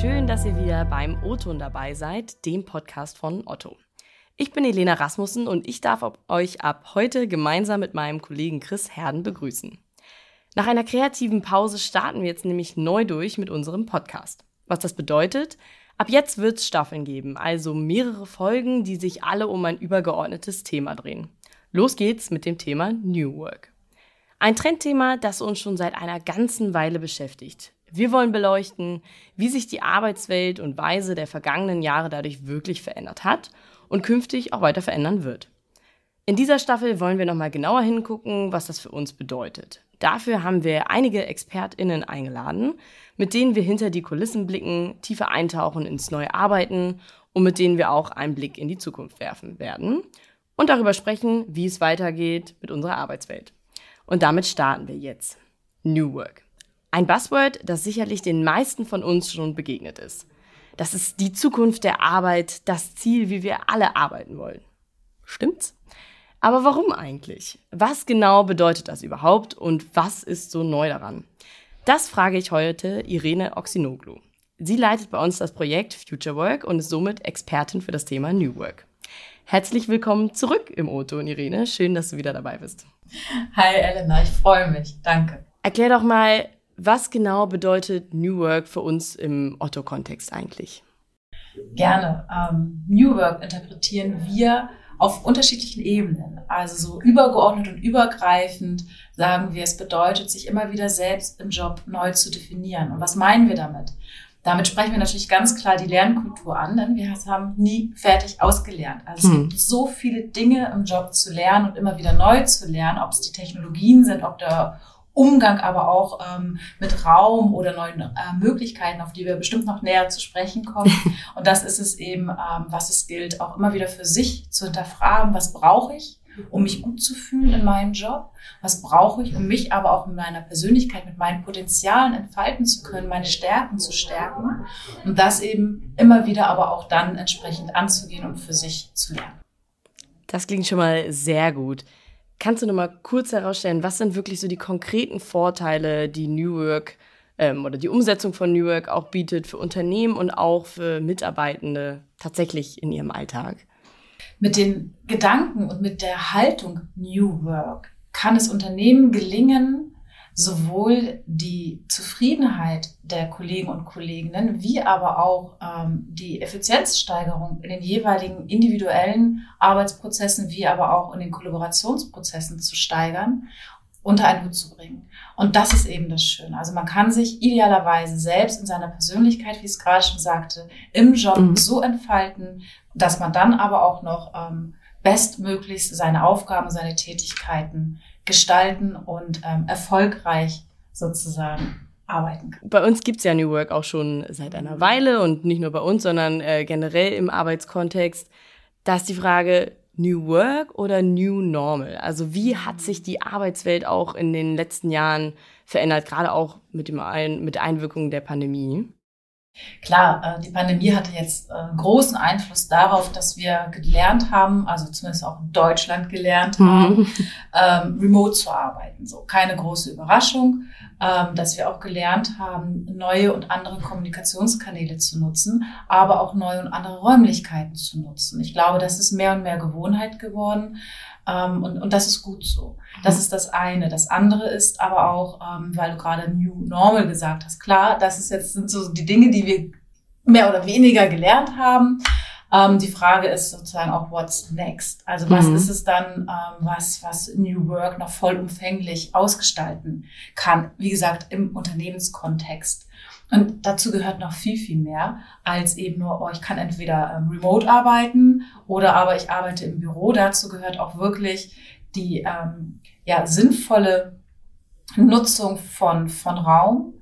schön, dass ihr wieder beim O-Ton dabei seid, dem Podcast von Otto. Ich bin Elena Rasmussen und ich darf euch ab heute gemeinsam mit meinem Kollegen Chris Herden begrüßen. Nach einer kreativen Pause starten wir jetzt nämlich neu durch mit unserem Podcast. Was das bedeutet? Ab jetzt wird es Staffeln geben, also mehrere Folgen, die sich alle um ein übergeordnetes Thema drehen. Los geht's mit dem Thema New Work. Ein Trendthema, das uns schon seit einer ganzen Weile beschäftigt. Wir wollen beleuchten, wie sich die Arbeitswelt und Weise der vergangenen Jahre dadurch wirklich verändert hat und künftig auch weiter verändern wird. In dieser Staffel wollen wir nochmal genauer hingucken, was das für uns bedeutet. Dafür haben wir einige ExpertInnen eingeladen, mit denen wir hinter die Kulissen blicken, tiefer eintauchen ins neue Arbeiten und mit denen wir auch einen Blick in die Zukunft werfen werden und darüber sprechen, wie es weitergeht mit unserer Arbeitswelt. Und damit starten wir jetzt. New Work. Ein Buzzword, das sicherlich den meisten von uns schon begegnet ist. Das ist die Zukunft der Arbeit, das Ziel, wie wir alle arbeiten wollen. Stimmt's? Aber warum eigentlich? Was genau bedeutet das überhaupt und was ist so neu daran? Das frage ich heute Irene Oxinoglu. Sie leitet bei uns das Projekt Future Work und ist somit Expertin für das Thema New Work. Herzlich willkommen zurück im Auto, Irene. Schön, dass du wieder dabei bist. Hi Elena, ich freue mich. Danke. Erklär doch mal, was genau bedeutet New Work für uns im Otto-Kontext eigentlich? Gerne. Ähm, New Work interpretieren wir auf unterschiedlichen Ebenen. Also so übergeordnet und übergreifend sagen wir, es bedeutet, sich immer wieder selbst im Job neu zu definieren. Und was meinen wir damit? Damit sprechen wir natürlich ganz klar die Lernkultur an, denn wir haben nie fertig ausgelernt. Also es hm. gibt so viele Dinge im Job zu lernen und immer wieder neu zu lernen, ob es die Technologien sind, ob der Umgang aber auch ähm, mit Raum oder neuen äh, Möglichkeiten, auf die wir bestimmt noch näher zu sprechen kommen. Und das ist es eben, ähm, was es gilt, auch immer wieder für sich zu hinterfragen, was brauche ich, um mich gut zu fühlen in meinem Job? Was brauche ich, um mich aber auch in meiner Persönlichkeit mit meinen Potenzialen entfalten zu können, meine Stärken zu stärken? Und das eben immer wieder aber auch dann entsprechend anzugehen und für sich zu lernen. Das klingt schon mal sehr gut. Kannst du noch mal kurz herausstellen, was sind wirklich so die konkreten Vorteile, die New Work ähm, oder die Umsetzung von New Work auch bietet für Unternehmen und auch für Mitarbeitende tatsächlich in ihrem Alltag? Mit den Gedanken und mit der Haltung New Work kann es Unternehmen gelingen, sowohl die Zufriedenheit der Kollegen und Kolleginnen wie aber auch ähm, die Effizienzsteigerung in den jeweiligen individuellen Arbeitsprozessen wie aber auch in den Kollaborationsprozessen zu steigern, unter einen Hut zu bringen. Und das ist eben das Schöne. Also man kann sich idealerweise selbst in seiner Persönlichkeit, wie ich es gerade schon sagte, im Job mhm. so entfalten, dass man dann aber auch noch ähm, bestmöglichst seine Aufgaben, seine Tätigkeiten gestalten und ähm, erfolgreich sozusagen arbeiten kann. Bei uns gibt's ja New Work auch schon seit einer Weile und nicht nur bei uns, sondern äh, generell im Arbeitskontext. Da ist die Frage, New Work oder New Normal? Also wie hat sich die Arbeitswelt auch in den letzten Jahren verändert, gerade auch mit, dem Ein mit der Einwirkung der Pandemie? Klar, äh, die Pandemie hatte jetzt äh, großen Einfluss darauf, dass wir gelernt haben, also zumindest auch in Deutschland gelernt haben, mhm. ähm, remote zu arbeiten. So keine große Überraschung, ähm, dass wir auch gelernt haben, neue und andere Kommunikationskanäle zu nutzen, aber auch neue und andere Räumlichkeiten zu nutzen. Ich glaube, das ist mehr und mehr Gewohnheit geworden. Ähm, und, und das ist gut so. Das mhm. ist das eine. Das andere ist aber auch, ähm, weil du gerade New Normal gesagt hast, klar, das ist jetzt sind so die Dinge, die wir mehr oder weniger gelernt haben. Ähm, die Frage ist sozusagen auch, what's next? Also was mhm. ist es dann, ähm, was, was New Work noch vollumfänglich ausgestalten kann? Wie gesagt, im Unternehmenskontext. Und dazu gehört noch viel, viel mehr als eben nur, oh, ich kann entweder ähm, remote arbeiten oder aber ich arbeite im Büro. Dazu gehört auch wirklich die ähm, ja, sinnvolle Nutzung von, von Raum,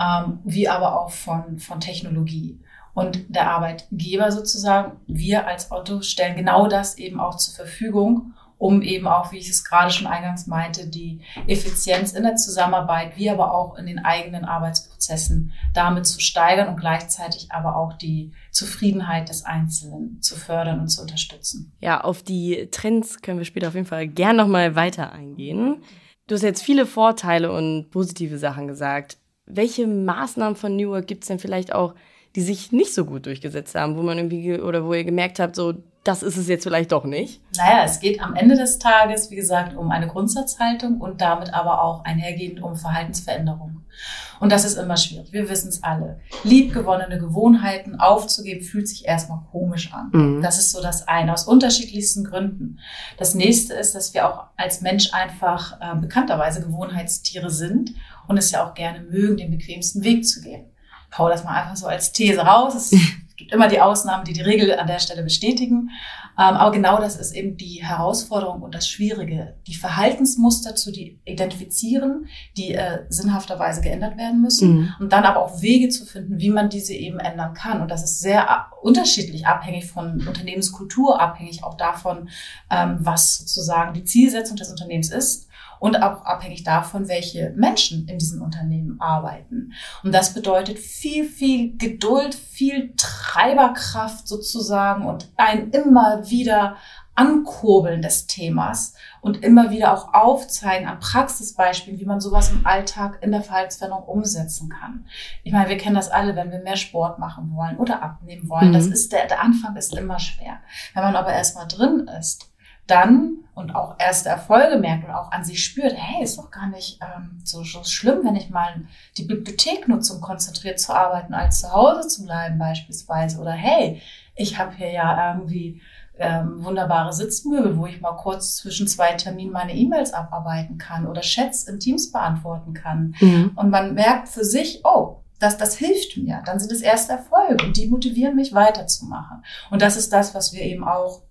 ähm, wie aber auch von, von Technologie. Und der Arbeitgeber sozusagen, wir als Otto stellen genau das eben auch zur Verfügung, um eben auch, wie ich es gerade schon eingangs meinte, die Effizienz in der Zusammenarbeit, wie aber auch in den eigenen Arbeitsprozessen damit zu steigern und gleichzeitig aber auch die Zufriedenheit des Einzelnen zu fördern und zu unterstützen. Ja, auf die Trends können wir später auf jeden Fall gern nochmal weiter eingehen. Du hast jetzt viele Vorteile und positive Sachen gesagt. Welche Maßnahmen von New Work gibt es denn vielleicht auch, die sich nicht so gut durchgesetzt haben, wo man irgendwie oder wo ihr gemerkt habt, so das ist es jetzt vielleicht doch nicht? Naja, es geht am Ende des Tages, wie gesagt, um eine Grundsatzhaltung und damit aber auch einhergehend um Verhaltensveränderung. Und das ist immer schwierig. Wir wissen es alle. Liebgewonnene Gewohnheiten aufzugeben, fühlt sich erstmal komisch an. Mhm. Das ist so das eine, aus unterschiedlichsten Gründen. Das nächste ist, dass wir auch als Mensch einfach äh, bekannterweise Gewohnheitstiere sind und es ja auch gerne mögen, den bequemsten Weg zu gehen. Ich hau das mal einfach so als These raus. Es gibt immer die Ausnahmen, die die Regel an der Stelle bestätigen. Ähm, aber genau das ist eben die Herausforderung und das Schwierige, die Verhaltensmuster zu identifizieren, die äh, sinnhafterweise geändert werden müssen mhm. und dann aber auch Wege zu finden, wie man diese eben ändern kann. Und das ist sehr unterschiedlich abhängig von Unternehmenskultur, abhängig auch davon, ähm, was sozusagen die Zielsetzung des Unternehmens ist und auch abhängig davon, welche Menschen in diesen Unternehmen arbeiten. Und das bedeutet viel, viel Geduld, viel Treiberkraft sozusagen und ein immer wieder Ankurbeln des Themas und immer wieder auch aufzeigen an Praxisbeispielen, wie man sowas im Alltag in der Verhaltensveränderung umsetzen kann. Ich meine, wir kennen das alle, wenn wir mehr Sport machen wollen oder abnehmen wollen. Mhm. Das ist der, der Anfang ist immer schwer. Wenn man aber erstmal drin ist dann und auch erste Erfolge merkt und auch an sich spürt, hey, ist doch gar nicht ähm, so, so schlimm, wenn ich mal die Bibliothek nutze, um konzentriert zu arbeiten, als zu Hause zu bleiben beispielsweise. Oder hey, ich habe hier ja irgendwie ähm, wunderbare Sitzmöbel, wo ich mal kurz zwischen zwei Terminen meine E-Mails abarbeiten kann oder Chats in Teams beantworten kann. Mhm. Und man merkt für sich, oh, das, das hilft mir. Dann sind es erste Erfolge und die motivieren mich weiterzumachen. Und das ist das, was wir eben auch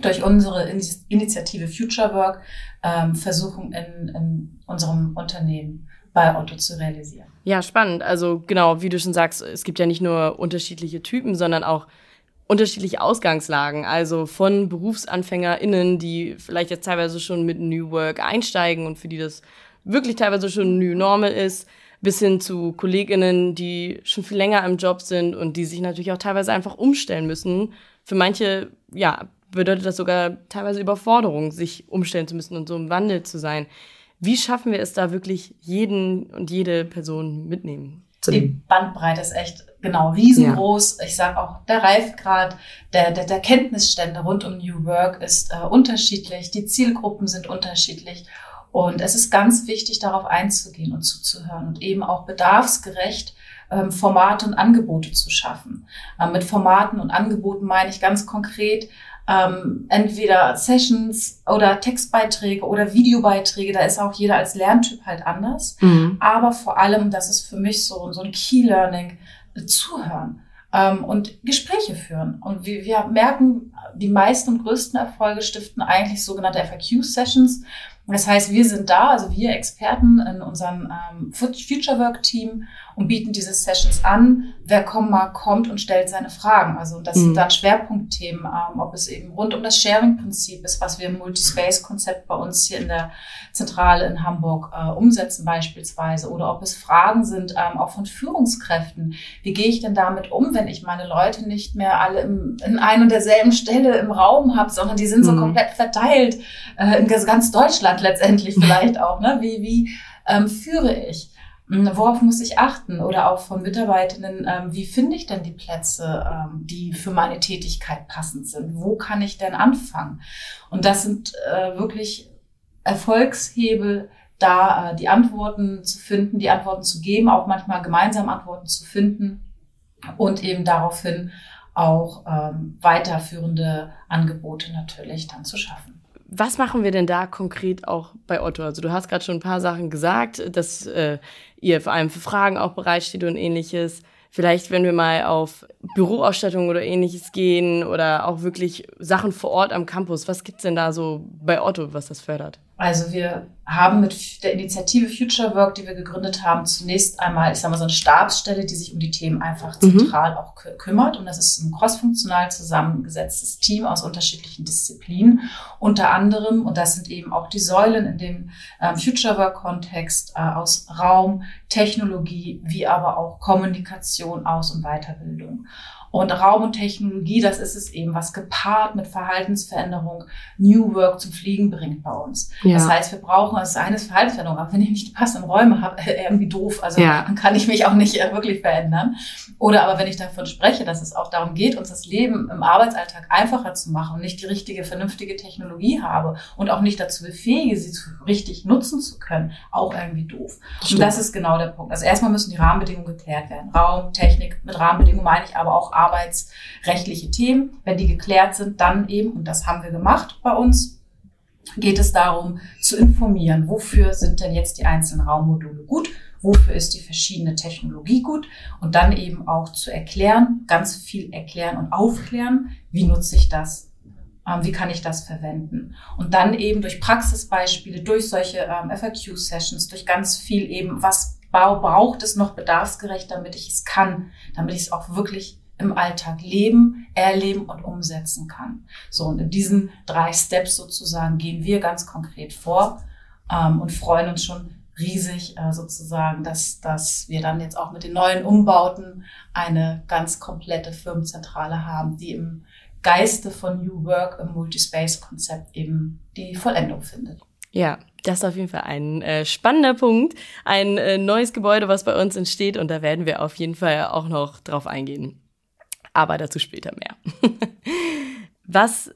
durch unsere Initiative Future Work ähm, versuchen in, in unserem Unternehmen bei Otto zu realisieren. Ja, spannend. Also genau, wie du schon sagst, es gibt ja nicht nur unterschiedliche Typen, sondern auch unterschiedliche Ausgangslagen. Also von BerufsanfängerInnen, die vielleicht jetzt teilweise schon mit New Work einsteigen und für die das wirklich teilweise schon New Normal ist, bis hin zu KollegInnen, die schon viel länger im Job sind und die sich natürlich auch teilweise einfach umstellen müssen. Für manche, ja, bedeutet das sogar teilweise Überforderung, sich umstellen zu müssen und so im Wandel zu sein. Wie schaffen wir es da wirklich, jeden und jede Person mitnehmen? Die Bandbreite ist echt genau riesengroß. Ja. Ich sage auch, der Reifgrad der, der, der Kenntnisstände rund um New Work ist äh, unterschiedlich. Die Zielgruppen sind unterschiedlich. Und es ist ganz wichtig, darauf einzugehen und zuzuhören und eben auch bedarfsgerecht ähm, Formate und Angebote zu schaffen. Ähm, mit Formaten und Angeboten meine ich ganz konkret ähm, entweder Sessions oder Textbeiträge oder Videobeiträge. Da ist auch jeder als Lerntyp halt anders. Mhm. Aber vor allem, das ist für mich so, so ein Key-Learning, äh, zuhören ähm, und Gespräche führen. Und wir, wir merken, die meisten und größten Erfolge stiften eigentlich sogenannte FAQ-Sessions. Das heißt, wir sind da, also wir Experten in unserem ähm, Future Work Team und bieten diese Sessions an. Wer kommen mag, kommt und stellt seine Fragen. Also das mhm. sind dann Schwerpunktthemen, ähm, ob es eben rund um das Sharing-Prinzip ist, was wir im Multispace-Konzept bei uns hier in der Zentrale in Hamburg äh, umsetzen beispielsweise, oder ob es Fragen sind, ähm, auch von Führungskräften. Wie gehe ich denn damit um, wenn ich meine Leute nicht mehr alle im, in ein und derselben Stelle im Raum habe, sondern die sind so mhm. komplett verteilt äh, in ganz Deutschland letztendlich vielleicht auch. Ne? Wie, wie ähm, führe ich? Hm, worauf muss ich achten? Oder auch von Mitarbeitenden, ähm, wie finde ich denn die Plätze, ähm, die für meine Tätigkeit passend sind? Wo kann ich denn anfangen? Und das sind äh, wirklich Erfolgshebel, da äh, die Antworten zu finden, die Antworten zu geben, auch manchmal gemeinsam Antworten zu finden und eben daraufhin auch ähm, weiterführende Angebote natürlich dann zu schaffen. Was machen wir denn da konkret auch bei Otto? Also du hast gerade schon ein paar Sachen gesagt, dass äh, ihr vor allem für Fragen auch bereitsteht und ähnliches. Vielleicht, wenn wir mal auf Büroausstattung oder ähnliches gehen oder auch wirklich Sachen vor Ort am Campus. Was gibt's denn da so bei Otto, was das fördert? Also wir haben mit der Initiative Future Work, die wir gegründet haben, zunächst einmal, ich sage mal, so eine Stabsstelle, die sich um die Themen einfach mhm. zentral mhm. auch kümmert. Und das ist ein crossfunktional zusammengesetztes Team aus unterschiedlichen Disziplinen. Unter anderem, und das sind eben auch die Säulen in dem ähm, Future Work-Kontext äh, aus Raum, Technologie, wie aber auch Kommunikation, Aus- und Weiterbildung. Und Raum und Technologie, das ist es eben, was gepaart mit Verhaltensveränderung New Work zum Fliegen bringt bei uns. Ja. Das heißt, wir brauchen, das eine ist Verhaltensveränderung, aber wenn ich nicht die passenden Räume habe, äh, irgendwie doof, also ja. dann kann ich mich auch nicht äh, wirklich verändern. Oder aber wenn ich davon spreche, dass es auch darum geht, uns das Leben im Arbeitsalltag einfacher zu machen und nicht die richtige, vernünftige Technologie habe und auch nicht dazu befähige, sie richtig nutzen zu können, auch irgendwie doof. Stimmt. Und das ist genau der Punkt. Also erstmal müssen die Rahmenbedingungen geklärt werden. Raum, Technik, mit Rahmenbedingungen meine ich aber auch arbeitsrechtliche Themen. Wenn die geklärt sind, dann eben, und das haben wir gemacht bei uns, geht es darum zu informieren, wofür sind denn jetzt die einzelnen Raummodule gut, wofür ist die verschiedene Technologie gut und dann eben auch zu erklären, ganz viel erklären und aufklären, wie nutze ich das, ähm, wie kann ich das verwenden. Und dann eben durch Praxisbeispiele, durch solche ähm, FAQ-Sessions, durch ganz viel eben, was braucht es noch bedarfsgerecht, damit ich es kann, damit ich es auch wirklich im Alltag leben, erleben und umsetzen kann. So, und in diesen drei Steps sozusagen gehen wir ganz konkret vor ähm, und freuen uns schon riesig äh, sozusagen, dass, dass wir dann jetzt auch mit den neuen Umbauten eine ganz komplette Firmenzentrale haben, die im Geiste von New Work im Multispace-Konzept eben die Vollendung findet. Ja, das ist auf jeden Fall ein äh, spannender Punkt. Ein äh, neues Gebäude, was bei uns entsteht und da werden wir auf jeden Fall auch noch drauf eingehen aber dazu später mehr. Was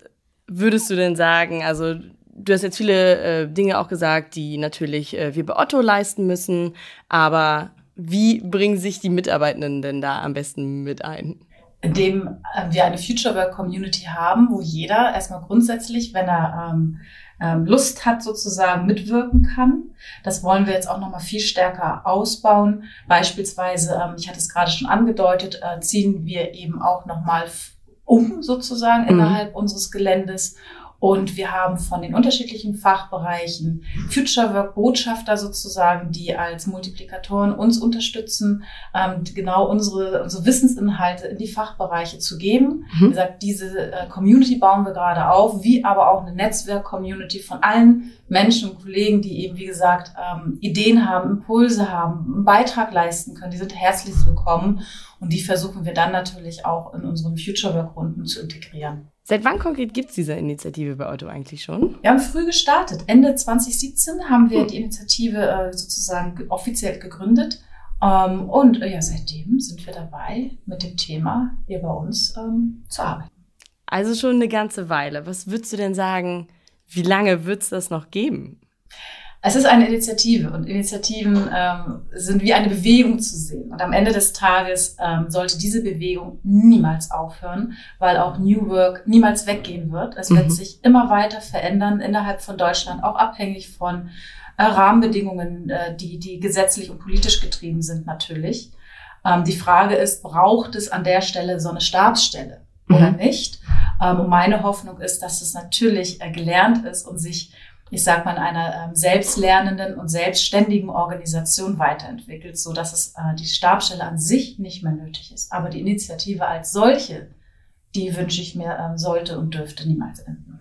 würdest du denn sagen? Also du hast jetzt viele äh, Dinge auch gesagt, die natürlich äh, wir bei Otto leisten müssen, aber wie bringen sich die Mitarbeitenden denn da am besten mit ein? Indem äh, wir eine Future Work Community haben, wo jeder erstmal grundsätzlich, wenn er ähm, ähm, Lust hat, sozusagen mitwirken kann. Das wollen wir jetzt auch nochmal viel stärker ausbauen. Beispielsweise, ähm, ich hatte es gerade schon angedeutet, äh, ziehen wir eben auch nochmal um sozusagen mhm. innerhalb unseres Geländes und wir haben von den unterschiedlichen Fachbereichen Future Work Botschafter sozusagen, die als Multiplikatoren uns unterstützen, ähm, genau unsere, unsere Wissensinhalte in die Fachbereiche zu geben. Mhm. Wie gesagt, diese äh, Community bauen wir gerade auf, wie aber auch eine Netzwerk-Community von allen Menschen und Kollegen, die eben, wie gesagt, ähm, Ideen haben, Impulse haben, einen Beitrag leisten können. Die sind herzlich willkommen und die versuchen wir dann natürlich auch in unseren Future Work Runden zu integrieren. Seit wann konkret gibt es diese Initiative bei Otto eigentlich schon? Wir haben früh gestartet. Ende 2017 haben wir hm. die Initiative äh, sozusagen offiziell gegründet. Ähm, und äh, ja, seitdem sind wir dabei, mit dem Thema hier bei uns ähm, zu arbeiten. Also schon eine ganze Weile. Was würdest du denn sagen, wie lange wird es das noch geben? Es ist eine Initiative und Initiativen ähm, sind wie eine Bewegung zu sehen. Und am Ende des Tages ähm, sollte diese Bewegung niemals aufhören, weil auch New Work niemals weggehen wird. Es mhm. wird sich immer weiter verändern innerhalb von Deutschland, auch abhängig von äh, Rahmenbedingungen, äh, die, die gesetzlich und politisch getrieben sind natürlich. Ähm, die Frage ist, braucht es an der Stelle so eine Stabsstelle oder mhm. nicht? Ähm, und meine Hoffnung ist, dass es natürlich äh, gelernt ist und sich ich sag mal, in einer ähm, selbstlernenden und selbstständigen Organisation weiterentwickelt, so dass es äh, die Stabstelle an sich nicht mehr nötig ist. Aber die Initiative als solche, die wünsche ich mir, ähm, sollte und dürfte niemals enden.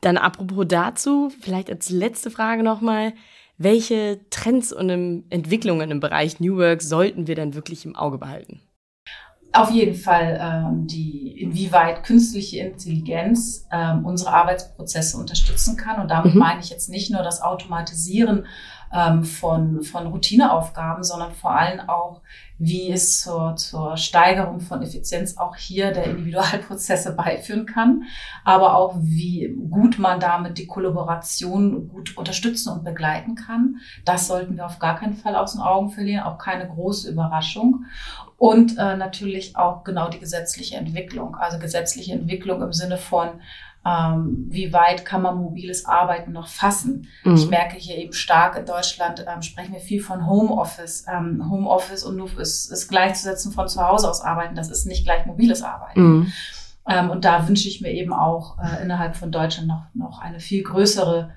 Dann apropos dazu, vielleicht als letzte Frage nochmal. Welche Trends und Entwicklungen im Bereich New Work sollten wir denn wirklich im Auge behalten? auf jeden Fall ähm, die, inwieweit künstliche Intelligenz ähm, unsere Arbeitsprozesse unterstützen kann. Und damit mhm. meine ich jetzt nicht nur das Automatisieren ähm, von, von Routineaufgaben, sondern vor allem auch, wie es zur, zur Steigerung von Effizienz auch hier der Individualprozesse beiführen kann, aber auch wie gut man damit die Kollaboration gut unterstützen und begleiten kann. Das sollten wir auf gar keinen Fall aus den Augen verlieren, auch keine große Überraschung. Und äh, natürlich auch genau die gesetzliche Entwicklung, also gesetzliche Entwicklung im Sinne von ähm, wie weit kann man mobiles Arbeiten noch fassen. Mhm. Ich merke hier eben stark in Deutschland, ähm, sprechen wir viel von Homeoffice. Ähm, Homeoffice und nur ist, ist gleichzusetzen von zu Hause aus arbeiten. Das ist nicht gleich mobiles Arbeiten. Mhm. Ähm, und da wünsche ich mir eben auch äh, innerhalb von Deutschland noch, noch eine viel größere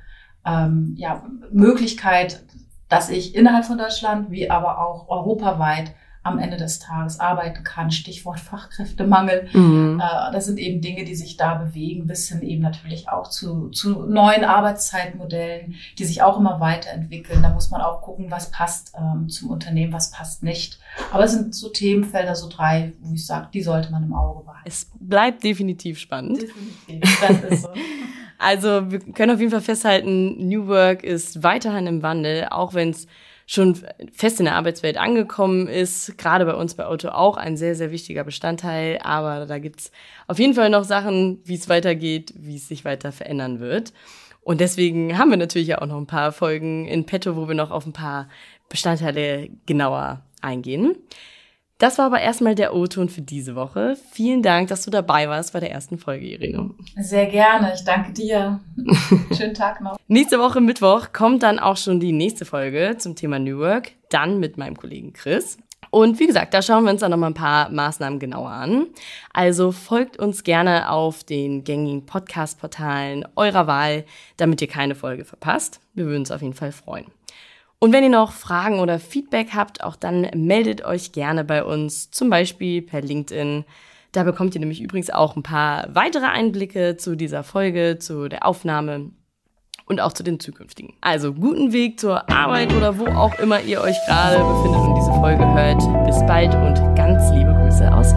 ähm, ja, Möglichkeit, dass ich innerhalb von Deutschland wie aber auch europaweit am Ende des Tages arbeiten kann. Stichwort Fachkräftemangel. Mhm. Äh, das sind eben Dinge, die sich da bewegen, bis hin eben natürlich auch zu, zu neuen Arbeitszeitmodellen, die sich auch immer weiterentwickeln. Da muss man auch gucken, was passt ähm, zum Unternehmen, was passt nicht. Aber es sind so Themenfelder, so drei, wo ich sage, die sollte man im Auge behalten. Es bleibt definitiv spannend. Definitiv, das ist so. Also wir können auf jeden Fall festhalten, New Work ist weiterhin im Wandel, auch wenn es schon fest in der Arbeitswelt angekommen ist. Gerade bei uns bei Auto auch ein sehr, sehr wichtiger Bestandteil. Aber da gibt's auf jeden Fall noch Sachen, wie es weitergeht, wie es sich weiter verändern wird. Und deswegen haben wir natürlich auch noch ein paar Folgen in petto, wo wir noch auf ein paar Bestandteile genauer eingehen. Das war aber erstmal der O-Ton für diese Woche. Vielen Dank, dass du dabei warst bei der ersten Folge, Irene. Sehr gerne. Ich danke dir. Schönen Tag noch. Nächste Woche Mittwoch kommt dann auch schon die nächste Folge zum Thema New Work. Dann mit meinem Kollegen Chris. Und wie gesagt, da schauen wir uns dann nochmal ein paar Maßnahmen genauer an. Also folgt uns gerne auf den gängigen Podcast-Portalen eurer Wahl, damit ihr keine Folge verpasst. Wir würden uns auf jeden Fall freuen. Und wenn ihr noch Fragen oder Feedback habt, auch dann meldet euch gerne bei uns, zum Beispiel per LinkedIn. Da bekommt ihr nämlich übrigens auch ein paar weitere Einblicke zu dieser Folge, zu der Aufnahme und auch zu den zukünftigen. Also guten Weg zur Arbeit oder wo auch immer ihr euch gerade befindet und diese Folge hört. Bis bald und ganz liebe Grüße aus